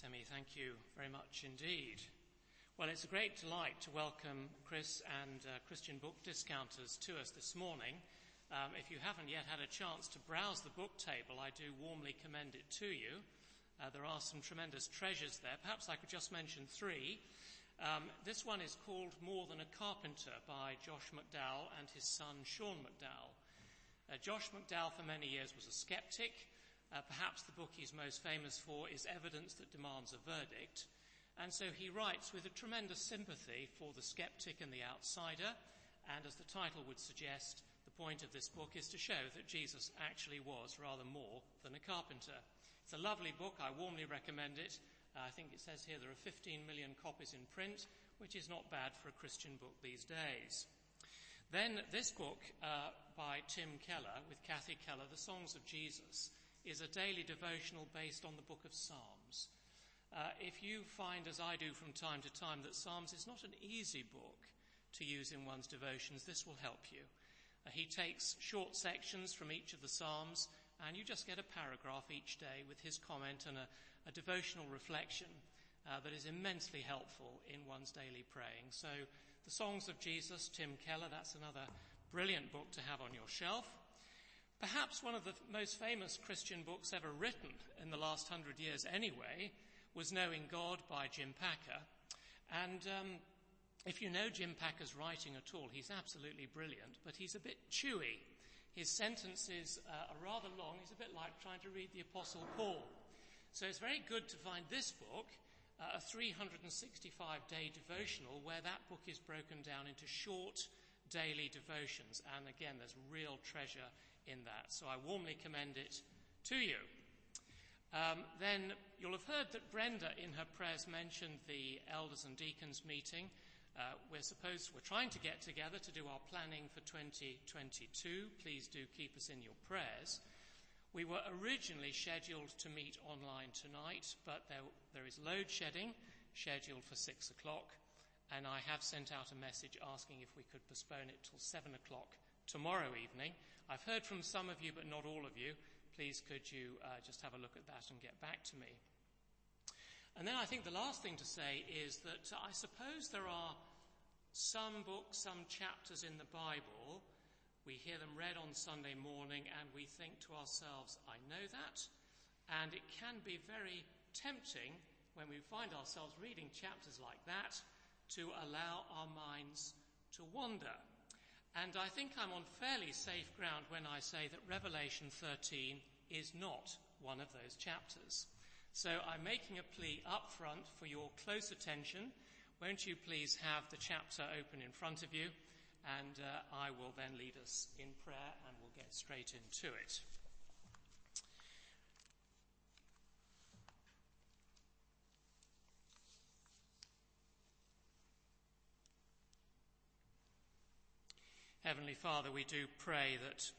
Semi, thank you very much indeed. Well, it's a great delight to welcome Chris and uh, Christian Book Discounters to us this morning. Um, if you haven't yet had a chance to browse the book table, I do warmly commend it to you. Uh, there are some tremendous treasures there. Perhaps I could just mention three. Um, this one is called More Than a Carpenter by Josh McDowell and his son Sean McDowell. Uh, Josh McDowell for many years was a skeptic. Uh, perhaps the book he's most famous for is Evidence That Demands a Verdict. And so he writes with a tremendous sympathy for the skeptic and the outsider. And as the title would suggest, the point of this book is to show that Jesus actually was rather more than a carpenter. It's a lovely book. I warmly recommend it. Uh, I think it says here there are 15 million copies in print, which is not bad for a Christian book these days. Then this book uh, by Tim Keller with Kathy Keller, The Songs of Jesus, is a daily devotional based on the book of Psalms. Uh, if you find, as I do from time to time, that Psalms is not an easy book to use in one's devotions, this will help you. Uh, he takes short sections from each of the Psalms, and you just get a paragraph each day with his comment and a, a devotional reflection uh, that is immensely helpful in one's daily praying. So, The Songs of Jesus, Tim Keller, that's another brilliant book to have on your shelf. Perhaps one of the most famous Christian books ever written in the last hundred years, anyway, was Knowing God by Jim Packer. And um, if you know Jim Packer's writing at all, he's absolutely brilliant, but he's a bit chewy. His sentences uh, are rather long. He's a bit like trying to read the Apostle Paul. So it's very good to find this book, uh, a 365 day devotional, where that book is broken down into short daily devotions. And again, there's real treasure in that. So I warmly commend it to you. Um, then you'll have heard that Brenda, in her prayers, mentioned the elders and deacons meeting. Uh, we're supposed, we're trying to get together to do our planning for 2022. Please do keep us in your prayers. We were originally scheduled to meet online tonight, but there, there is load shedding scheduled for six o'clock, and I have sent out a message asking if we could postpone it till seven o'clock tomorrow evening. I've heard from some of you, but not all of you. Please could you uh, just have a look at that and get back to me? And then I think the last thing to say is that I suppose there are some books, some chapters in the Bible, we hear them read on Sunday morning and we think to ourselves, I know that. And it can be very tempting when we find ourselves reading chapters like that to allow our minds to wander. And I think I'm on fairly safe ground when I say that Revelation 13 is not one of those chapters. So I'm making a plea up front for your close attention. Won't you please have the chapter open in front of you? And uh, I will then lead us in prayer and we'll get straight into it. Heavenly Father, we do pray that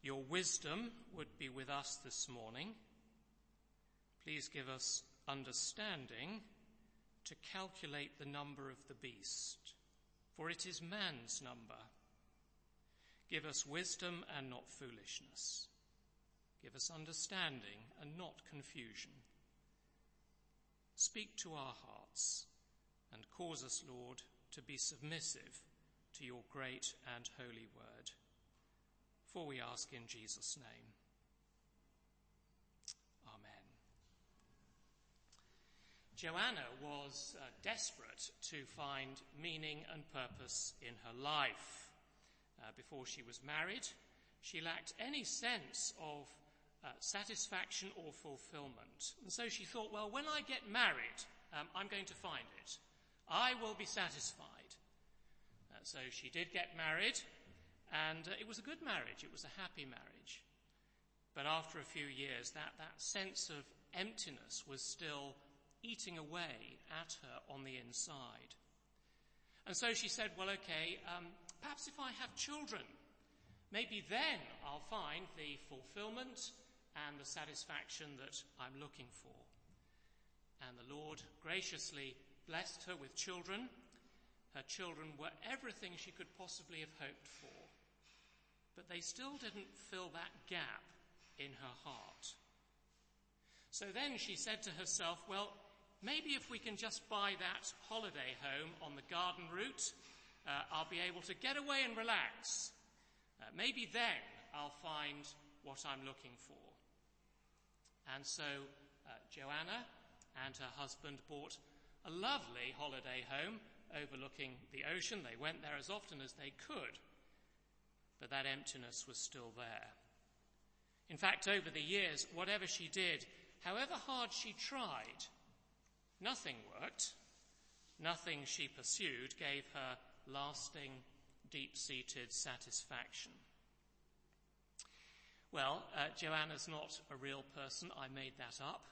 your wisdom would be with us this morning. Please give us understanding to calculate the number of the beast, for it is man's number. Give us wisdom and not foolishness. Give us understanding and not confusion. Speak to our hearts and cause us, Lord, to be submissive to your great and holy word. For we ask in Jesus' name. Amen. Joanna was uh, desperate to find meaning and purpose in her life. Uh, before she was married, she lacked any sense of uh, satisfaction or fulfillment. And so she thought, well, when I get married, um, I'm going to find it. I will be satisfied. Uh, so she did get married, and uh, it was a good marriage. It was a happy marriage. But after a few years, that, that sense of emptiness was still eating away at her on the inside. And so she said, well, okay, um, perhaps if I have children, maybe then I'll find the fulfillment and the satisfaction that I'm looking for. And the Lord graciously blessed her with children, her children were everything she could possibly have hoped for. But they still didn't fill that gap in her heart. So then she said to herself, well, maybe if we can just buy that holiday home on the garden route, uh, I'll be able to get away and relax. Uh, maybe then I'll find what I'm looking for. And so uh, Joanna and her husband bought a lovely holiday home overlooking the ocean. They went there as often as they could, but that emptiness was still there. In fact, over the years, whatever she did, however hard she tried, nothing worked. Nothing she pursued gave her lasting, deep seated satisfaction. Well, uh, Joanna's not a real person. I made that up.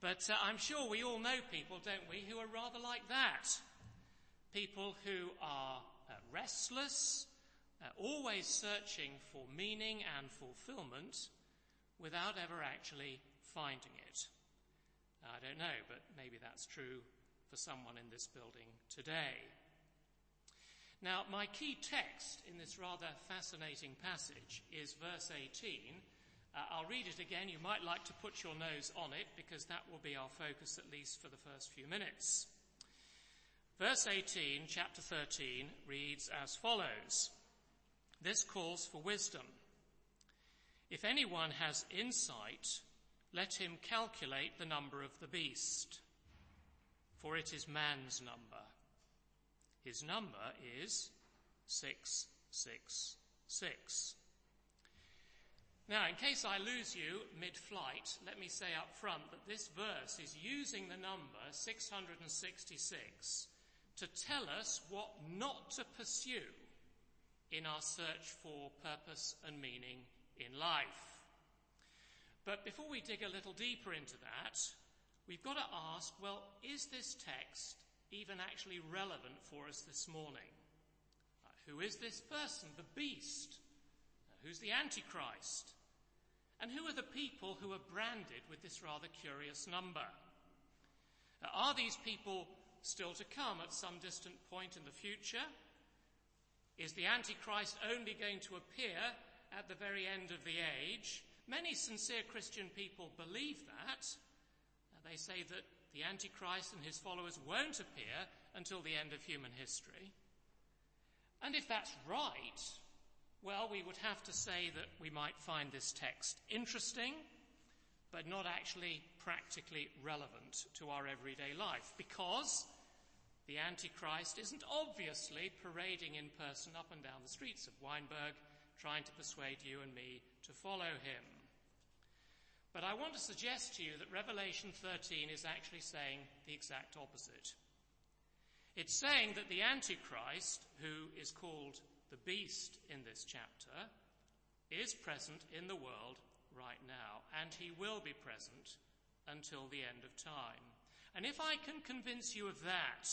But uh, I'm sure we all know people, don't we, who are rather like that. People who are uh, restless, uh, always searching for meaning and fulfillment without ever actually finding it. I don't know, but maybe that's true for someone in this building today. Now, my key text in this rather fascinating passage is verse 18. Uh, I'll read it again. You might like to put your nose on it because that will be our focus at least for the first few minutes. Verse 18, chapter 13, reads as follows. This calls for wisdom. If anyone has insight, let him calculate the number of the beast, for it is man's number his number is 666. Now, in case I lose you mid flight, let me say up front that this verse is using the number 666 to tell us what not to pursue in our search for purpose and meaning in life. But before we dig a little deeper into that, we've got to ask well, is this text even actually relevant for us this morning. Uh, who is this person, the beast? Uh, who's the Antichrist? And who are the people who are branded with this rather curious number? Uh, are these people still to come at some distant point in the future? Is the Antichrist only going to appear at the very end of the age? Many sincere Christian people believe that. They say that the Antichrist and his followers won't appear until the end of human history. And if that's right, well, we would have to say that we might find this text interesting, but not actually practically relevant to our everyday life, because the Antichrist isn't obviously parading in person up and down the streets of Wynberg trying to persuade you and me to follow him. But I want to suggest to you that Revelation 13 is actually saying the exact opposite. It's saying that the Antichrist, who is called the beast in this chapter, is present in the world right now, and he will be present until the end of time. And if I can convince you of that,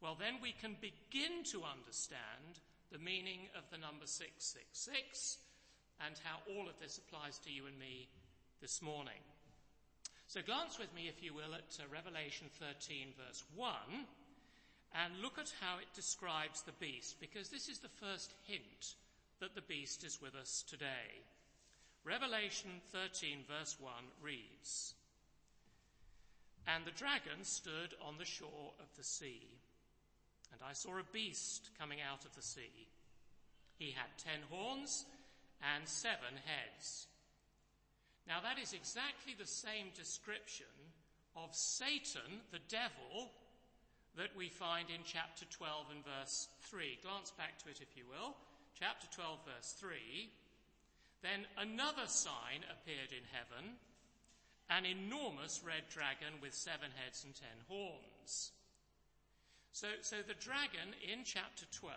well, then we can begin to understand the meaning of the number 666 and how all of this applies to you and me this morning. So glance with me, if you will, at uh, Revelation 13, verse 1, and look at how it describes the beast, because this is the first hint that the beast is with us today. Revelation 13, verse 1 reads, And the dragon stood on the shore of the sea, and I saw a beast coming out of the sea. He had ten horns and seven heads now that is exactly the same description of Satan, the devil, that we find in chapter 12 and verse 3. Glance back to it if you will. Chapter 12 verse 3. Then another sign appeared in heaven, an enormous red dragon with seven heads and ten horns. So, so the dragon in chapter 12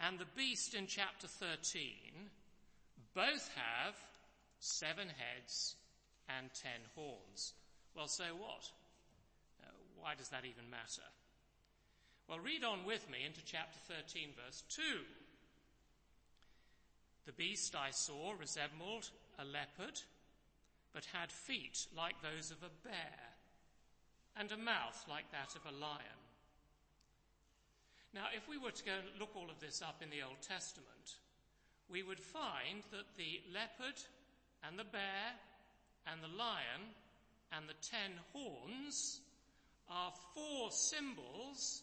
and the beast in chapter 13 both have seven heads and ten horns. Well, so what? Uh, why does that even matter? Well, read on with me into chapter 13, verse 2. The beast I saw resembled a leopard, but had feet like those of a bear, and a mouth like that of a lion. Now, if we were to go and look all of this up in the Old Testament, we would find that the leopard and the bear and the lion and the ten horns are four symbols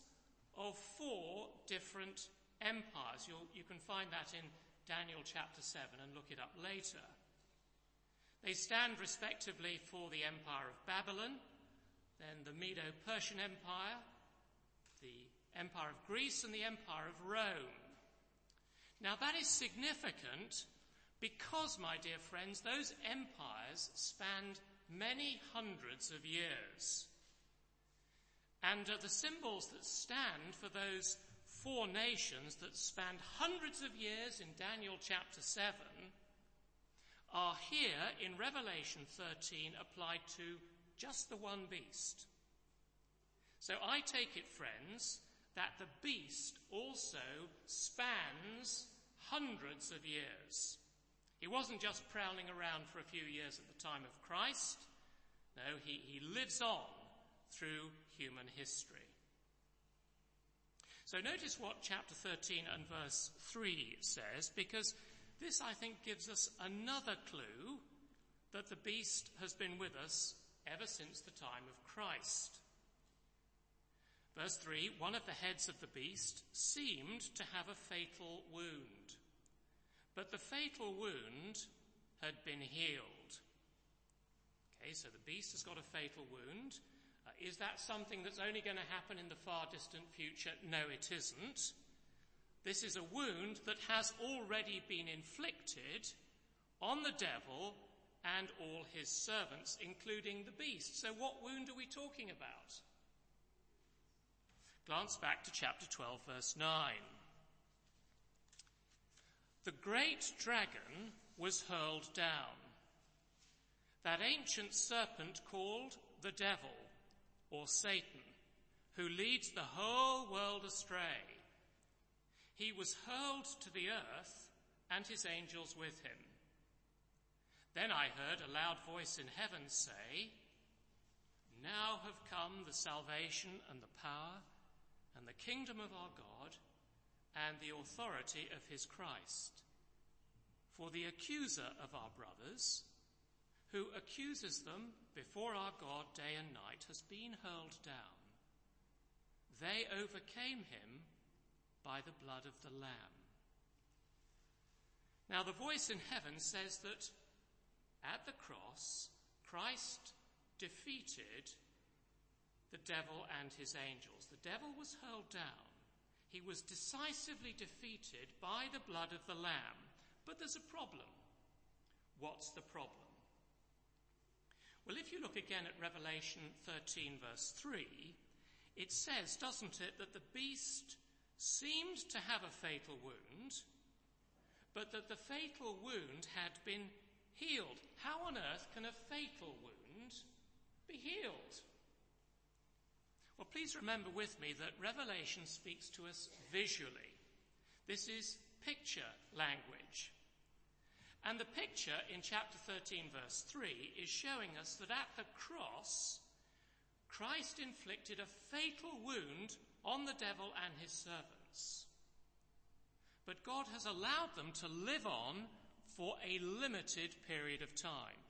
of four different empires. You'll, you can find that in Daniel chapter 7 and look it up later. They stand respectively for the Empire of Babylon, then the Medo Persian Empire, the Empire of Greece, and the Empire of Rome. Now that is significant because, my dear friends, those empires spanned many hundreds of years. And uh, the symbols that stand for those four nations that spanned hundreds of years in Daniel chapter 7 are here in Revelation 13 applied to just the one beast. So I take it, friends, that the beast also spans hundreds of years. He wasn't just prowling around for a few years at the time of Christ. No, he, he lives on through human history. So notice what chapter 13 and verse 3 says, because this, I think, gives us another clue that the beast has been with us ever since the time of Christ. Verse 3 One of the heads of the beast seemed to have a fatal wound, but the fatal wound had been healed. Okay, so the beast has got a fatal wound. Is that something that's only going to happen in the far distant future? No, it isn't. This is a wound that has already been inflicted on the devil and all his servants, including the beast. So, what wound are we talking about? Glance back to chapter 12, verse 9. The great dragon was hurled down, that ancient serpent called the devil or Satan, who leads the whole world astray. He was hurled to the earth and his angels with him. Then I heard a loud voice in heaven say, Now have come the salvation and the power and the kingdom of our God and the authority of his Christ. For the accuser of our brothers, who accuses them before our God day and night, has been hurled down. They overcame him by the blood of the Lamb. Now, the voice in heaven says that at the cross, Christ defeated the devil and his angels. The devil was hurled down. He was decisively defeated by the blood of the Lamb. But there's a problem. What's the problem? Well, if you look again at Revelation 13, verse 3, it says, doesn't it, that the beast seemed to have a fatal wound, but that the fatal wound had been healed. How on earth can a fatal wound be healed? Well, please remember with me that Revelation speaks to us visually. This is picture language. And the picture in chapter 13, verse 3, is showing us that at the cross, Christ inflicted a fatal wound on the devil and his servants. But God has allowed them to live on for a limited period of time.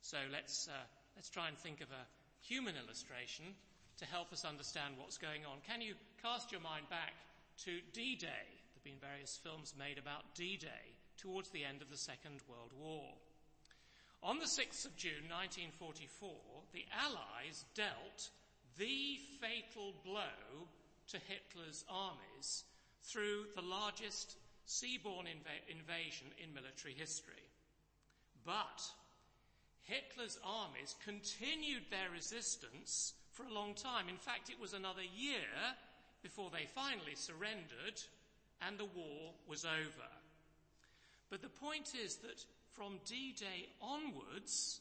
So let's, uh, let's try and think of a human illustration to help us understand what's going on. Can you cast your mind back to D Day? There have been various films made about D Day towards the end of the Second World War. On the 6th of June 1944, the Allies dealt the fatal blow to Hitler's armies through the largest seaborne inv- invasion in military history. But Hitler's armies continued their resistance for a long time. In fact, it was another year before they finally surrendered and the war was over. But the point is that from D Day onwards,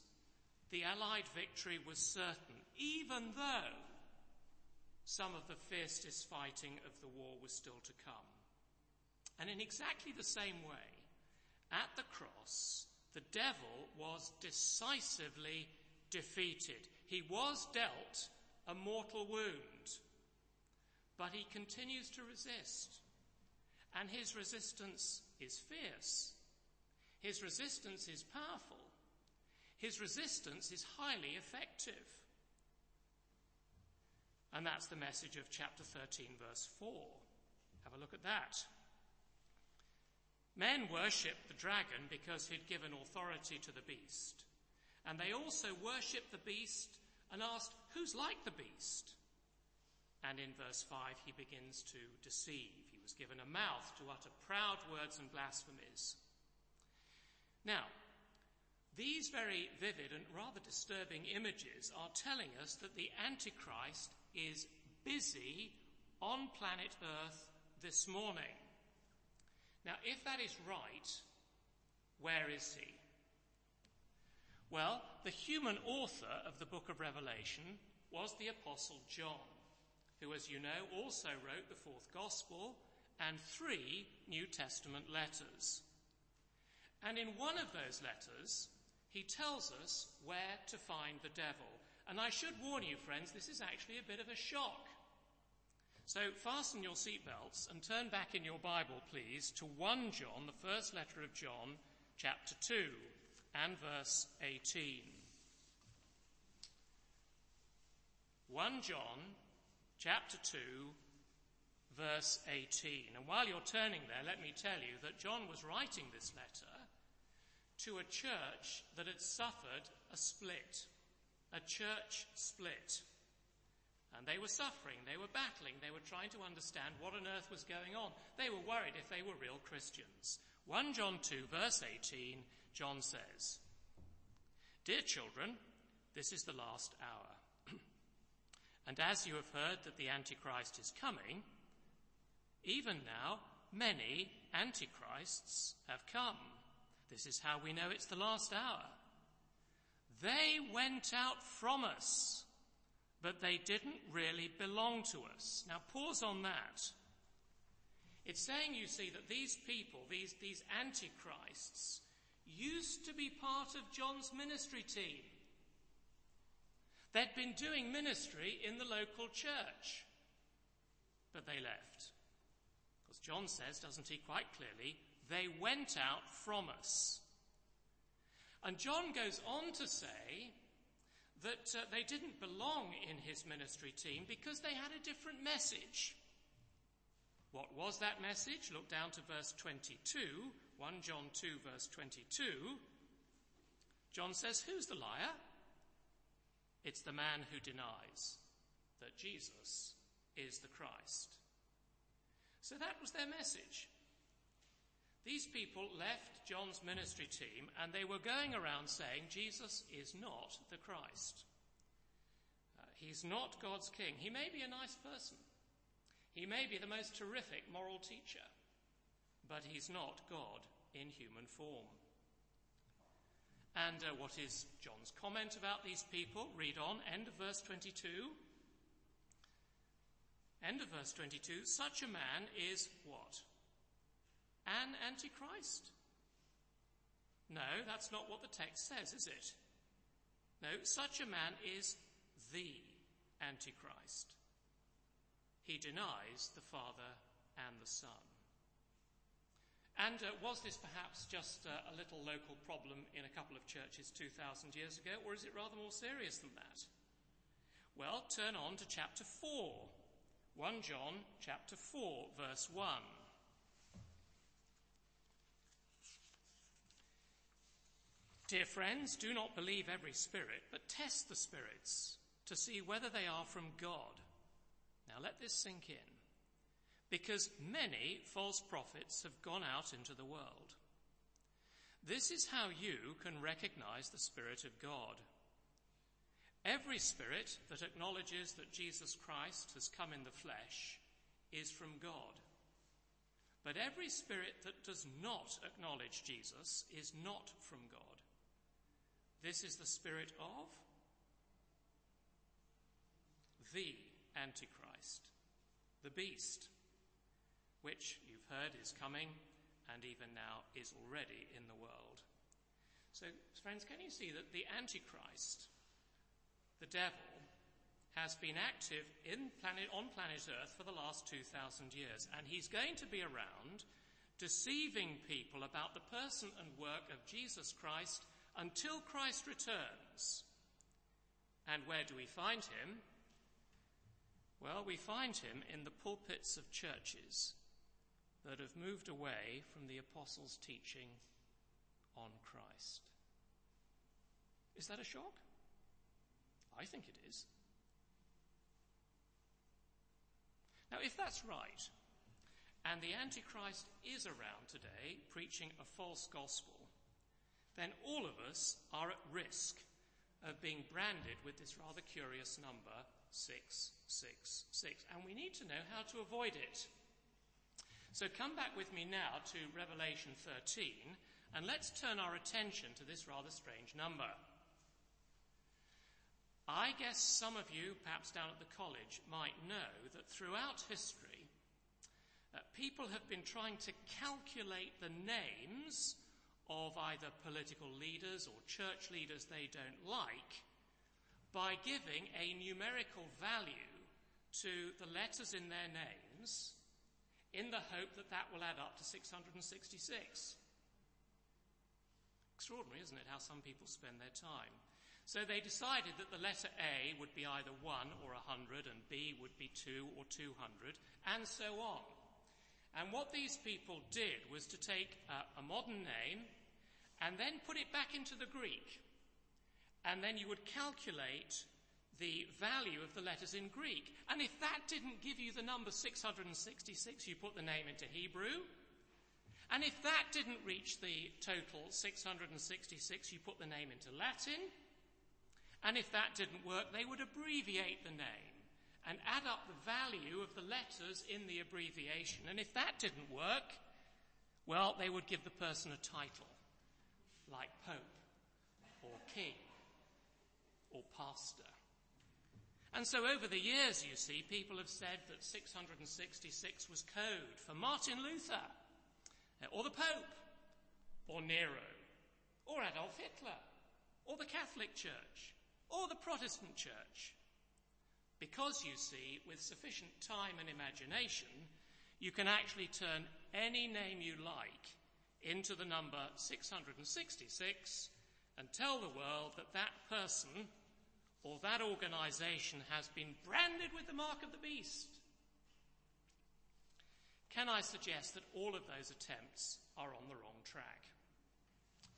the Allied victory was certain, even though some of the fiercest fighting of the war was still to come. And in exactly the same way, at the cross, the devil was decisively defeated. He was dealt a mortal wound, but he continues to resist. And his resistance is fierce. His resistance is powerful. his resistance is highly effective. And that's the message of chapter 13, verse 4. Have a look at that. Men worshipped the dragon because he'd given authority to the beast. And they also worshipped the beast and asked, Who's like the beast? And in verse 5, he begins to deceive. Was given a mouth to utter proud words and blasphemies. Now, these very vivid and rather disturbing images are telling us that the Antichrist is busy on planet Earth this morning. Now, if that is right, where is he? Well, the human author of the book of Revelation was the Apostle John, who, as you know, also wrote the fourth Gospel and three New Testament letters. And in one of those letters, he tells us where to find the devil. And I should warn you, friends, this is actually a bit of a shock. So fasten your seatbelts and turn back in your Bible, please, to 1 John, the first letter of John, chapter 2, and verse 18. 1 John, chapter 2, verse 18. And while you're turning there, let me tell you that John was writing this letter to a church that had suffered a split, a church split. And they were suffering, they were battling, they were trying to understand what on earth was going on. They were worried if they were real Christians. 1 John 2, verse 18, John says, Dear children, this is the last hour. and as you have heard that the Antichrist is coming, even now many Antichrists have come. This is how we know it's the last hour. They went out from us but they didn't really belong to us. Now, pause on that. It's saying, you see, that these people, these, these antichrists, used to be part of John's ministry team. They'd been doing ministry in the local church, but they left. John says, doesn't he, quite clearly, they went out from us. And John goes on to say that uh, they didn't belong in his ministry team because they had a different message. What was that message? Look down to verse 22, 1 John 2 verse 22. John says, who's the liar? It's the man who denies that Jesus is the Christ. So that was their message. These people left John's ministry team and they were going around saying Jesus is not the Christ. Uh, he's not God's king. He may be a nice person. He may be the most terrific moral teacher, but he's not God in human form. And uh, what is John's comment about these people? Read on, end of verse 22. End of verse 22. Such a man is what? an antichrist? No, that's not what the text says, is it? No, such a man is the antichrist. He denies the Father and the Son. And uh, was this perhaps just uh, a little local problem in a couple of churches 2,000 years ago, or is it rather more serious than that? Well, turn on to chapter 4. 1 John chapter 4, verse 1. Dear friends, do not believe every spirit, but test the spirits to see whether they are from God. Now let this sink in. Because many false prophets have gone out into the world. This is how you can recognize the Spirit of God. Every spirit that acknowledges that Jesus Christ has come in the flesh is from God. But every spirit that does not acknowledge Jesus is not from God. This is the spirit of the Antichrist, the beast, which you've heard is coming and even now is already in the world. So, friends, can you see that the Antichrist, the devil, has been active planet, on planet Earth for the last 2,000 years, and he's going to be around deceiving people about the person and work of Jesus Christ until Christ returns. And where do we find him? Well, we find him in the pulpits of churches that have moved away from the apostles' teaching on Christ. Is that a shock? I think it is. Now, if that's right, and the Antichrist is around today preaching a false gospel, then all of us are at risk of being branded with this rather curious number 666. And we need to know how to avoid it. So come back with me now to Revelation 13 and let's turn our attention to this rather strange number. I guess some of you, perhaps down at the college, might know that throughout history, uh, people have been trying to calculate the names of either political leaders or church leaders they don't like by giving a numerical value to the letters in their names in the hope that that will add up to 666. Extraordinary, isn't it, how some people spend their time? So they decided that the letter A would be either 1 or 100 and B would be 2 or 200 and so on. And what these people did was to take a, a modern name and then put it back into the Greek. And then you would calculate the value of the letters in Greek. And if that didn't give you the number 666, you put the name into Hebrew. And if that didn't reach the total 666, you put the name into Latin. And if that didn't work, they would abbreviate the name and add up the value of the letters in the abbreviation. And if that didn't work, well, they would give the person a title, like Pope or King or Pastor. And so over the years, you see, people have said that 666 was code for Martin Luther, or the Pope, or Nero, or Adolf Hitler, or the Catholic Church or the Protestant church. Because you see, with sufficient time and imagination, you can actually turn any name you like into the number 666 and tell the world that that person or that organization has been branded with the mark of the beast. Can I suggest that all of those attempts are on the wrong track?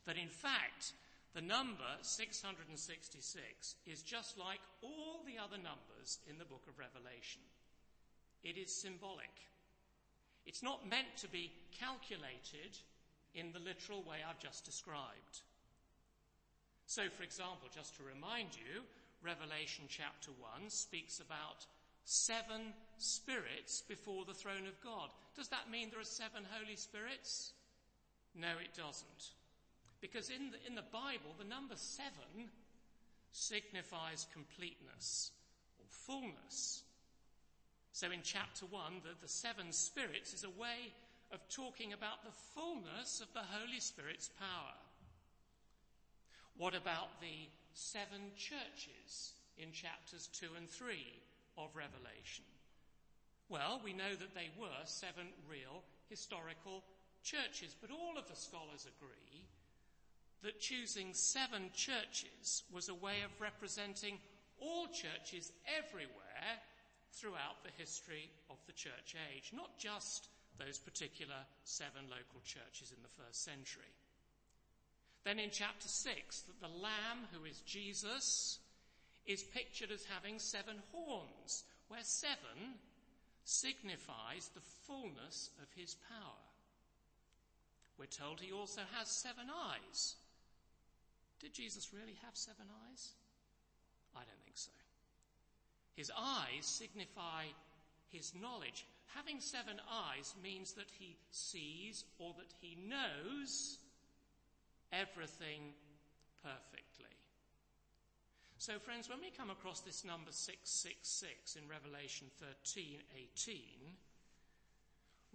That in fact, the number 666 is just like all the other numbers in the book of Revelation. It is symbolic. It's not meant to be calculated in the literal way I've just described. So, for example, just to remind you, Revelation chapter 1 speaks about seven spirits before the throne of God. Does that mean there are seven Holy Spirits? No, it doesn't. Because in the, in the Bible, the number seven signifies completeness or fullness. So in chapter one, the, the seven spirits is a way of talking about the fullness of the Holy Spirit's power. What about the seven churches in chapters two and three of Revelation? Well, we know that they were seven real historical churches, but all of the scholars agree that choosing seven churches was a way of representing all churches everywhere throughout the history of the church age, not just those particular seven local churches in the first century. Then in chapter 6, that the Lamb, who is Jesus, is pictured as having seven horns, where seven signifies the fullness of his power. We're told he also has seven eyes, did Jesus really have seven eyes? I don't think so. His eyes signify his knowledge. Having seven eyes means that he sees or that he knows everything perfectly. So friends, when we come across this number 666 in Revelation 13, 18,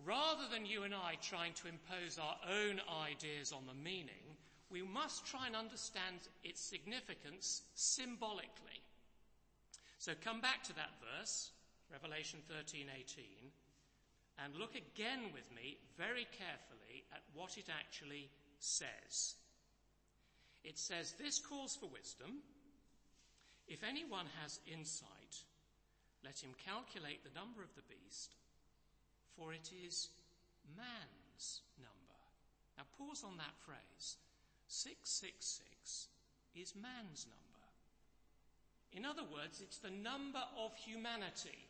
rather than you and I trying to impose our own ideas on the meaning, we must try and understand its significance symbolically. So come back to that verse, Revelation 13, 18, and look again with me very carefully at what it actually says. It says, This calls for wisdom. If anyone has insight, let him calculate the number of the beast, for it is man's number. Now pause on that phrase. 666 is man's number. In other words, it's the number of humanity.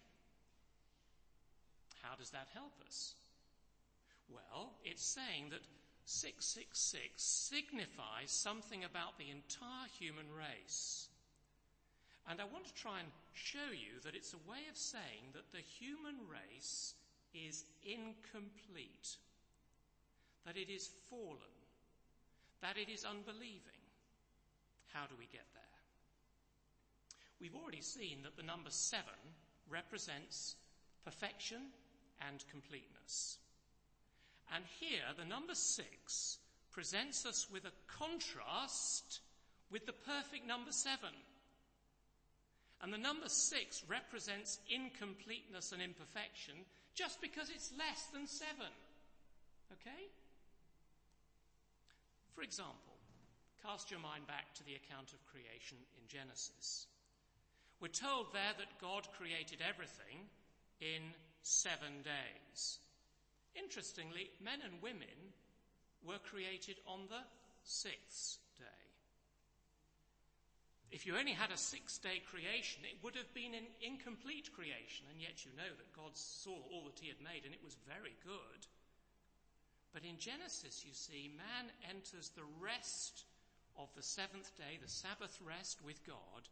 How does that help us? Well, it's saying that 666 signifies something about the entire human race. And I want to try and show you that it's a way of saying that the human race is incomplete, that it is fallen, that it is unbelieving. How do we get there? We've already seen that the number seven represents perfection and completeness. And here, the number six presents us with a contrast with the perfect number seven. And the number six represents incompleteness and imperfection just because it's less than seven. Okay? For example, cast your mind back to the account of creation in Genesis. We're told there that God created everything in seven days. Interestingly, men and women were created on the sixth day. If you only had a six day creation, it would have been an incomplete creation, and yet you know that God saw all that He had made and it was very good. But in Genesis, you see, man enters the rest of the seventh day, the Sabbath rest with God,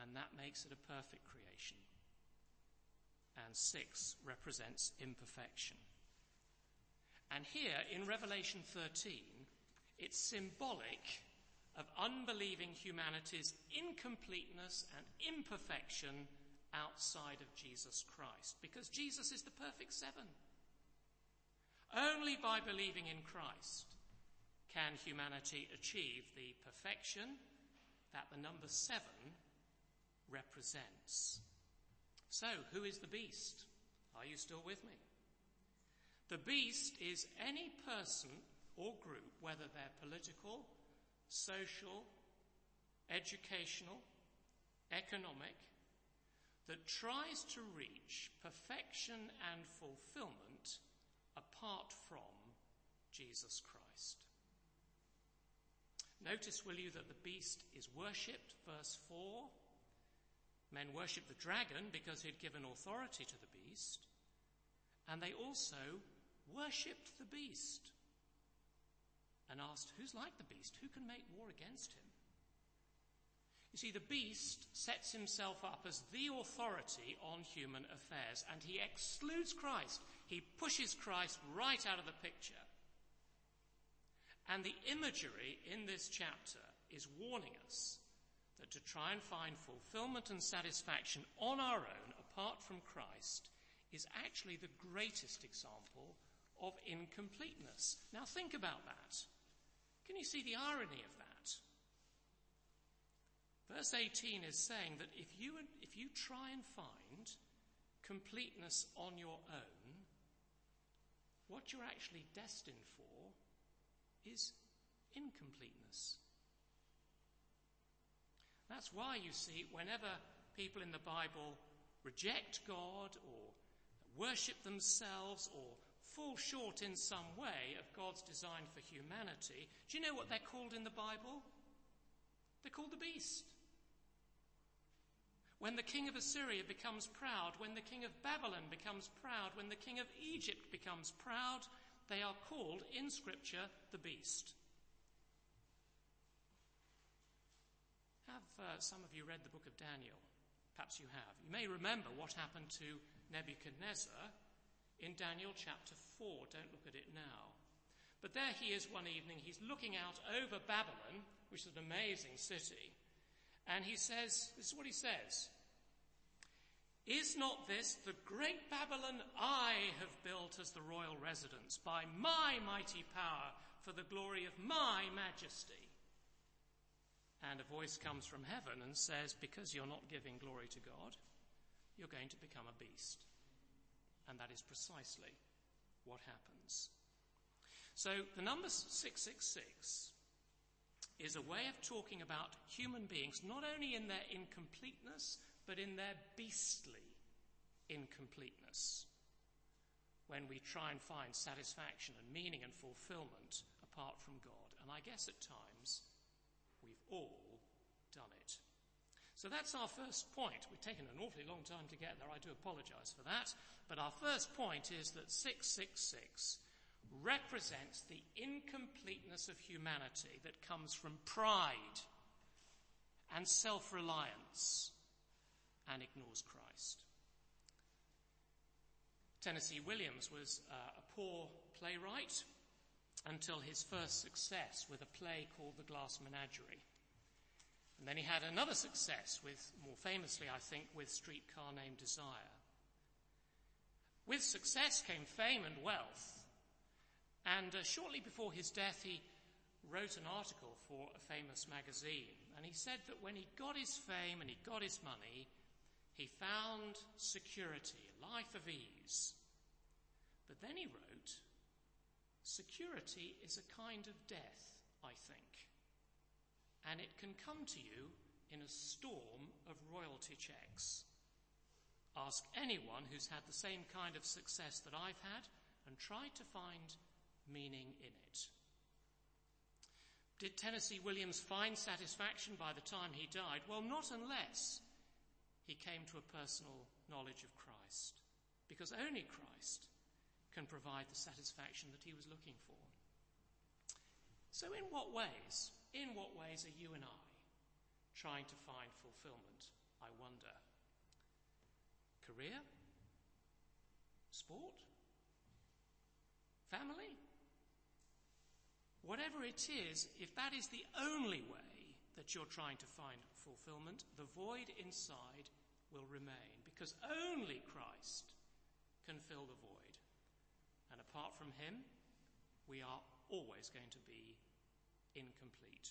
and that makes it a perfect creation. And six represents imperfection. And here in Revelation 13, it's symbolic of unbelieving humanity's incompleteness and imperfection outside of Jesus Christ. Because Jesus is the perfect seven. Only by believing in Christ can humanity achieve the perfection that the number seven represents. So, who is the beast? Are you still with me? The beast is any person or group, whether they're political, social, educational, economic, that tries to reach perfection and fulfillment apart from Jesus Christ. Notice, will you, that the beast is worshipped, verse 4. Men worshipped the dragon because he'd given authority to the beast, and they also worshipped the beast and asked, Who's like the beast? Who can make war against him? You see, the beast sets himself up as the authority on human affairs, and he excludes Christ. He pushes Christ right out of the picture. And the imagery in this chapter is warning us that to try and find fulfillment and satisfaction on our own, apart from Christ, is actually the greatest example of incompleteness. Now think about that. Can you see the irony of that? Verse 18 is saying that if you, if you try and find completeness on your own, what you're actually destined for is incompleteness. That's why you see, whenever people in the Bible reject God or worship themselves or fall short in some way of God's design for humanity, do you know what they're called in the Bible? They're called the beast. When the king of Assyria becomes proud, when the king of Babylon becomes proud, when the king of Egypt becomes proud, they are called in Scripture the beast. Have uh, some of you read the book of Daniel? Perhaps you have. You may remember what happened to Nebuchadnezzar in Daniel chapter 4. Don't look at it now. But there he is one evening. He's looking out over Babylon, which is an amazing city. And he says, this is what he says. Is not this the great Babylon I have built as the royal residence by my mighty power for the glory of my majesty? And a voice comes from heaven and says, Because you're not giving glory to God, you're going to become a beast. And that is precisely what happens. So the number 666 is a way of talking about human beings not only in their incompleteness, but in their beastly incompleteness. When we try and find satisfaction and meaning and fulfillment apart from God. And I guess at times we've all done it. So that's our first point. We've taken an awfully long time to get there. I do apologize for that. But our first point is that 666 represents the incompleteness of humanity that comes from pride and self reliance and ignores Christ. Tennessee Williams was uh, a poor playwright until his first success with a play called The Glass Menagerie. And then he had another success with, more famously, I think, with Streetcar Named Desire. With success came fame and wealth. And uh, shortly before his death, he wrote an article for a famous magazine. And he said that when he got his fame and he got his money, he found security, a life of ease. But then he wrote, security is a kind of death, I think. And it can come to you in a storm of royalty checks. Ask anyone who's had the same kind of success that I've had and try to find meaning in it. Did Tennessee Williams find satisfaction by the time he died? Well, not unless he came to a personal knowledge of Christ, because only Christ can provide the satisfaction that he was looking for. So, in what ways, in what ways are you and I trying to find fulfillment? I wonder. Career? Sport? Family? Whatever it is, if that is the only way that you're trying to find fulfillment, the void inside will remain because only Christ can fill the void. And apart from Him, we are always going to be incomplete.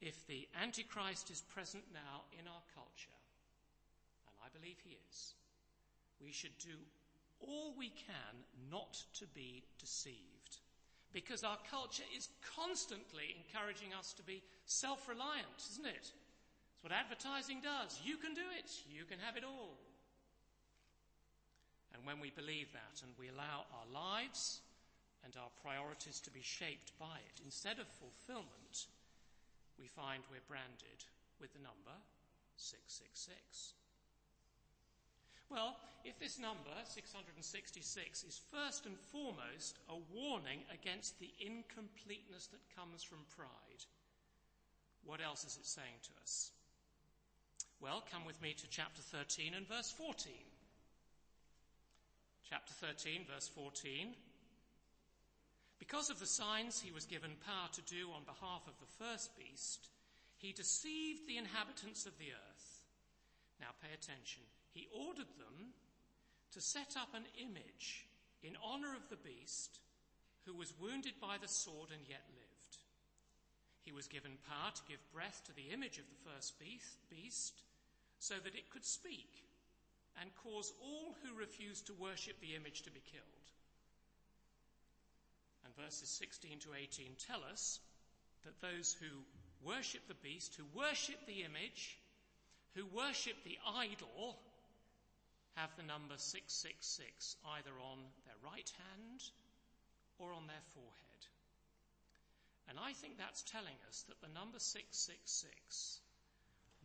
If the Antichrist is present now in our culture, and I believe he is, we should do all we can not to be deceived because our culture is constantly encouraging us to be self reliant, isn't it? It's what advertising does. You can do it, you can have it all. And when we believe that and we allow our lives and our priorities to be shaped by it, instead of fulfillment, we find we're branded with the number 666. Well, if this number, 666, is first and foremost a warning against the incompleteness that comes from pride, what else is it saying to us? Well, come with me to chapter 13 and verse 14. Chapter 13, verse 14. Because of the signs he was given power to do on behalf of the first beast, he deceived the inhabitants of the earth. Now pay attention. He ordered them to set up an image in honor of the beast who was wounded by the sword and yet lived. He was given power to give breath to the image of the first beast so that it could speak and cause all who refused to worship the image to be killed. And verses 16 to 18 tell us that those who worship the beast, who worship the image, who worship the idol, have the number 666 either on their right hand or on their forehead. And I think that's telling us that the number 666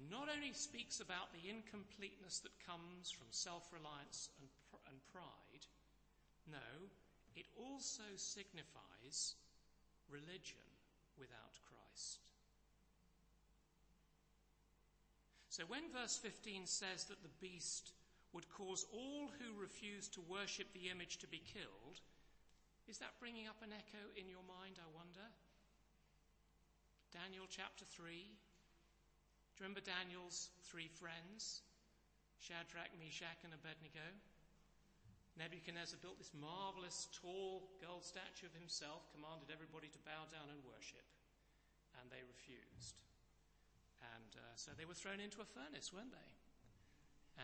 not only speaks about the incompleteness that comes from self reliance and, pr- and pride, no, it also signifies religion without Christ. So when verse 15 says that the beast would cause all who refuse to worship the image to be killed, is that bringing up an echo in your mind, I wonder? Daniel chapter 3. Do you remember Daniel's three friends? Shadrach, Meshach, and Abednego? Nebuchadnezzar built this marvelous, tall gold statue of himself, commanded everybody to bow down and worship, and they refused. And uh, so they were thrown into a furnace, weren't they?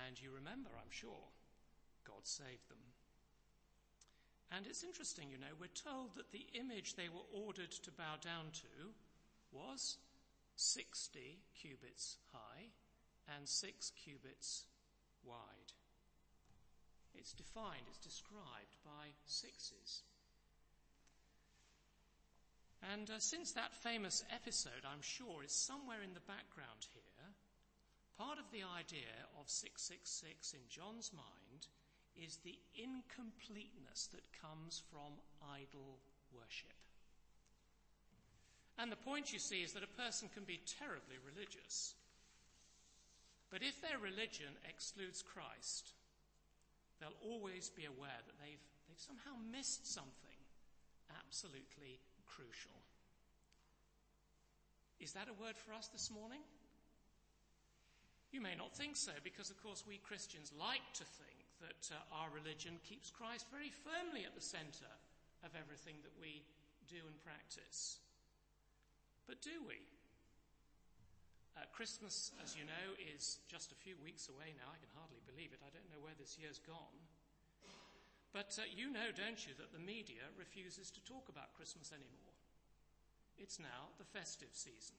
And you remember, I'm sure, God saved them. And it's interesting, you know, we're told that the image they were ordered to bow down to was 60 cubits high and 6 cubits wide. It's defined, it's described by sixes. And uh, since that famous episode, I'm sure, is somewhere in the background here, part of the idea of 666 in John's mind is the incompleteness that comes from idol worship. And the point you see is that a person can be terribly religious. But if their religion excludes Christ, they'll always be aware that they've, they've somehow missed something absolutely crucial. Is that a word for us this morning? You may not think so, because of course we Christians like to think that uh, our religion keeps Christ very firmly at the centre of everything that we do and practice. But do we? Uh, Christmas, as you know, is just a few weeks away now. I can hardly believe it. I don't know where this year's gone. But uh, you know, don't you, that the media refuses to talk about Christmas anymore. It's now the festive season.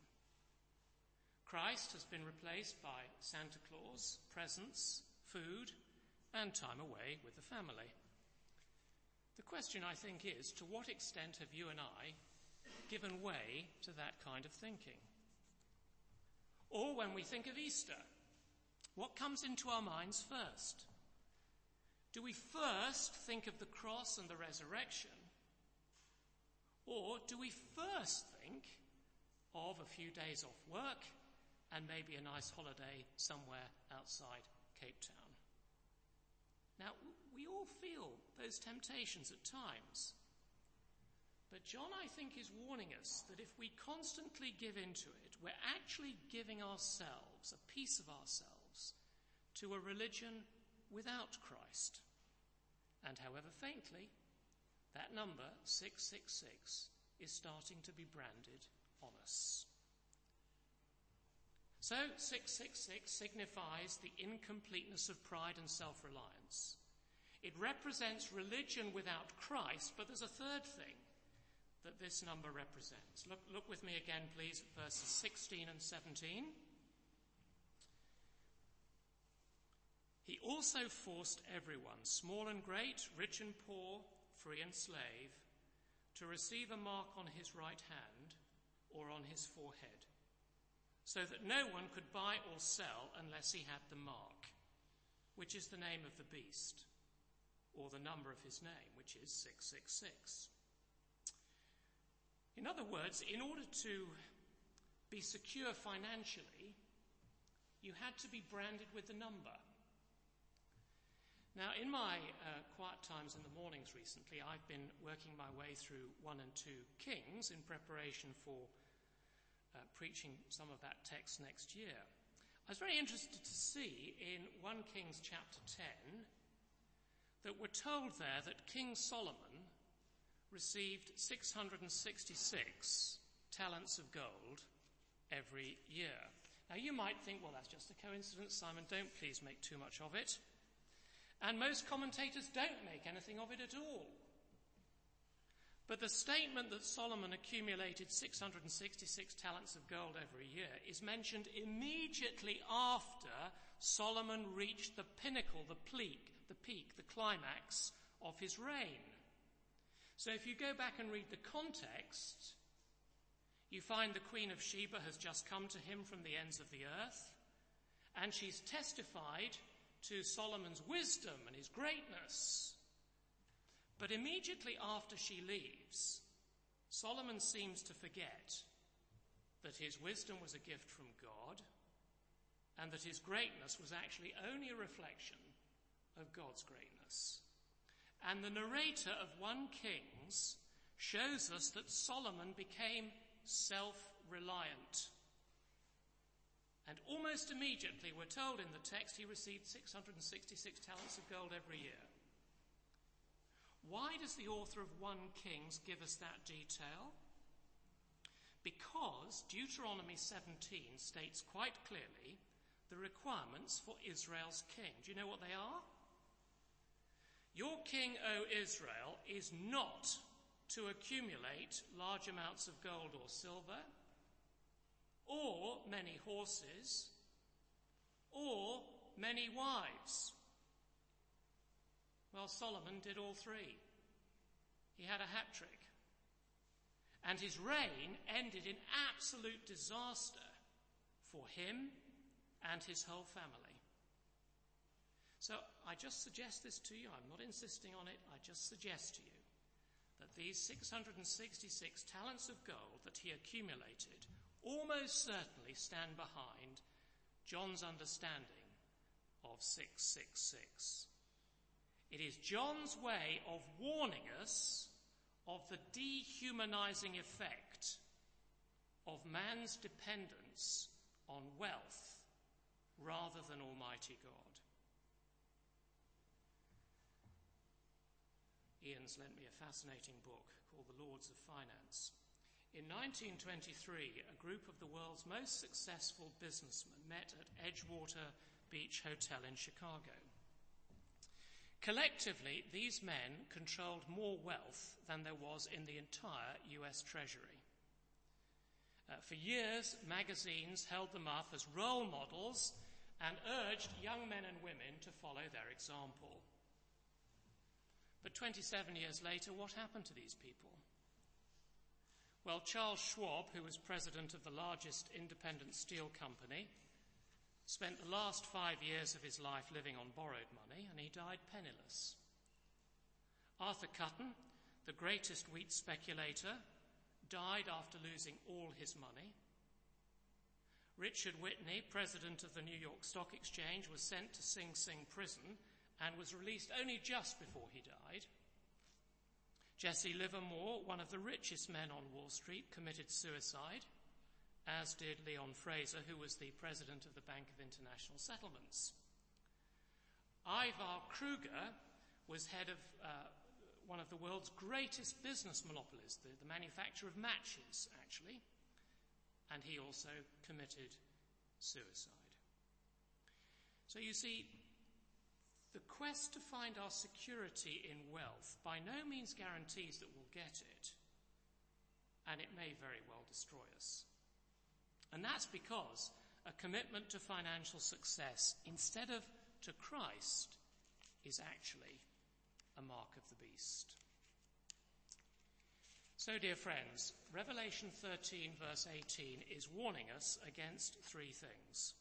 Christ has been replaced by Santa Claus, presents, food, and time away with the family. The question, I think, is to what extent have you and I given way to that kind of thinking? Or when we think of Easter, what comes into our minds first? Do we first think of the cross and the resurrection? Or do we first think of a few days off work and maybe a nice holiday somewhere outside Cape Town? Now, we all feel those temptations at times. But John, I think, is warning us that if we constantly give into it, we're actually giving ourselves, a piece of ourselves, to a religion without Christ. And however faintly, that number, 666, is starting to be branded on us. So, 666 signifies the incompleteness of pride and self reliance. It represents religion without Christ, but there's a third thing that this number represents. Look, look with me again, please, at verses 16 and 17. Also forced everyone, small and great, rich and poor, free and slave, to receive a mark on his right hand or on his forehead, so that no one could buy or sell unless he had the mark, which is the name of the beast, or the number of his name, which is 666. In other words, in order to be secure financially, you had to be branded with the number. Now, in my uh, quiet times in the mornings recently, I've been working my way through 1 and 2 Kings in preparation for uh, preaching some of that text next year. I was very interested to see in 1 Kings chapter 10 that we're told there that King Solomon received 666 talents of gold every year. Now you might think, well, that's just a coincidence, Simon, don't please make too much of it. And most commentators don't make anything of it at all. But the statement that Solomon accumulated 666 talents of gold every year is mentioned immediately after Solomon reached the pinnacle, the peak, the peak, the climax of his reign. So if you go back and read the context, you find the Queen of Sheba has just come to him from the ends of the earth, and she's testified to Solomon's wisdom and his greatness. But immediately after she leaves, Solomon seems to forget that his wisdom was a gift from God and that his greatness was actually only a reflection of God's greatness. And the narrator of 1 Kings shows us that Solomon became self-reliant. And almost immediately, we're told in the text, he received 666 talents of gold every year. Why does the author of 1 Kings give us that detail? Because Deuteronomy 17 states quite clearly the requirements for Israel's king. Do you know what they are? Your king, O Israel, is not to accumulate large amounts of gold or silver or many horses, or many wives? Well, Solomon did all three. He had a hat trick. And his reign ended in absolute disaster for him and his whole family. So I just suggest this to you. I'm not insisting on it. I just suggest to you that these 666 talents of gold that he accumulated almost certainly stand behind John's understanding of 666. It is John's way of warning us of the dehumanizing effect of man's dependence on wealth rather than Almighty God. Ian's lent me a fascinating book called The Lords of Finance. In 1923, a group of the world's most successful businessmen met at Edgewater Beach Hotel in Chicago. Collectively, these men controlled more wealth than there was in the entire US Treasury. Uh, for years, magazines held them up as role models and urged young men and women to follow their example. But 27 years later, what happened to these people? Well, Charles Schwab, who was president of the largest independent steel company, spent the last five years of his life living on borrowed money, and he died penniless. Arthur Cutten, the greatest wheat speculator, died after losing all his money. Richard Whitney, president of the New York Stock Exchange, was sent to Sing Sing prison and was released only just before he died. Jesse Livermore, one of the richest men on Wall Street, committed suicide, as did Leon Fraser, who was the president of the Bank of International Settlements. Ivar Kruger was head of uh, one of the world's greatest business monopolies, the, the manufacture of matches, actually, and he also committed suicide. So you see, the quest to find our security in wealth by no means guarantees that we'll get it, and it may very well destroy us. And that's because a commitment to financial success instead of to Christ is actually a mark of the beast. So, dear friends, Revelation 13, verse 18, is warning us against three things.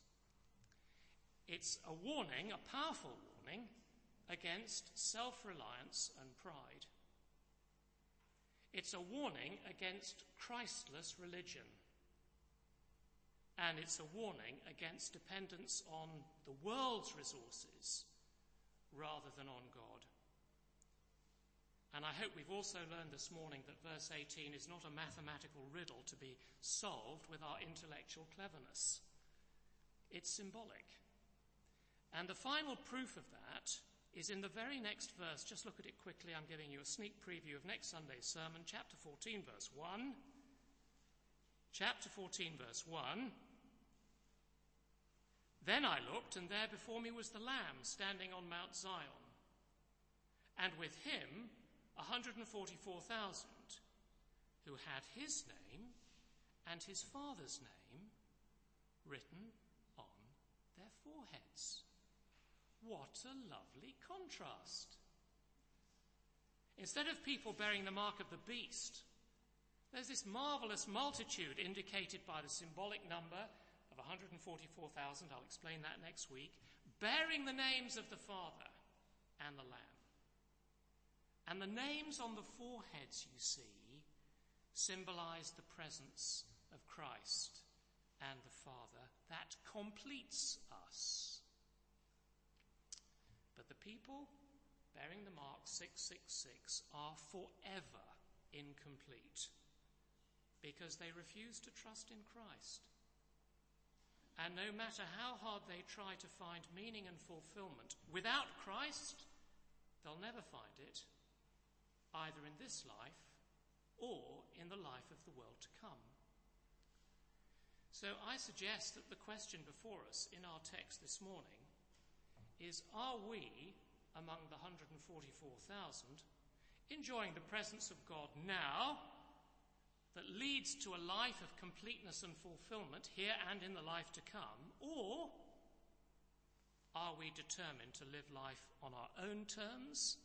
It's a warning, a powerful warning, against self reliance and pride. It's a warning against Christless religion. And it's a warning against dependence on the world's resources rather than on God. And I hope we've also learned this morning that verse 18 is not a mathematical riddle to be solved with our intellectual cleverness. It's symbolic. And the final proof of that is in the very next verse. Just look at it quickly. I'm giving you a sneak preview of next Sunday's sermon, chapter 14, verse 1. Chapter 14, verse 1. Then I looked, and there before me was the Lamb standing on Mount Zion, and with him 144,000 who had his name and his father's name written on their foreheads. What a lovely contrast. Instead of people bearing the mark of the beast, there's this marvelous multitude indicated by the symbolic number of 144,000, I'll explain that next week, bearing the names of the Father and the Lamb. And the names on the foreheads, you see, symbolize the presence of Christ and the Father. That completes us. But the people bearing the mark 666 are forever incomplete because they refuse to trust in Christ. And no matter how hard they try to find meaning and fulfillment, without Christ, they'll never find it, either in this life or in the life of the world to come. So I suggest that the question before us in our text this morning is are we, among the 144,000, enjoying the presence of God now, that leads to a life of completeness and fulfillment here and in the life to come? Or are we determined to live life on our own terms,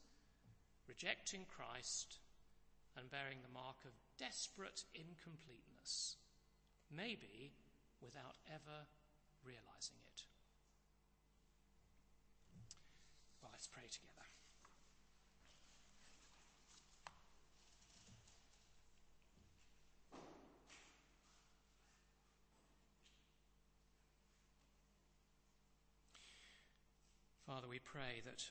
rejecting Christ and bearing the mark of desperate incompleteness, maybe without ever realizing it? Well, let's pray together. Father, we pray that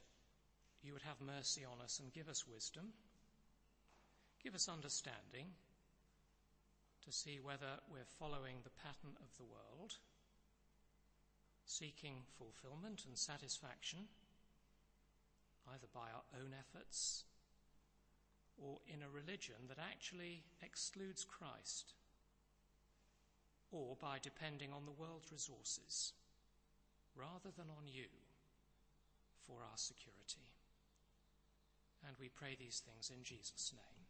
you would have mercy on us and give us wisdom, give us understanding to see whether we're following the pattern of the world, seeking fulfillment and satisfaction, either by our own efforts or in a religion that actually excludes Christ, or by depending on the world's resources rather than on you for our security. And we pray these things in Jesus' name.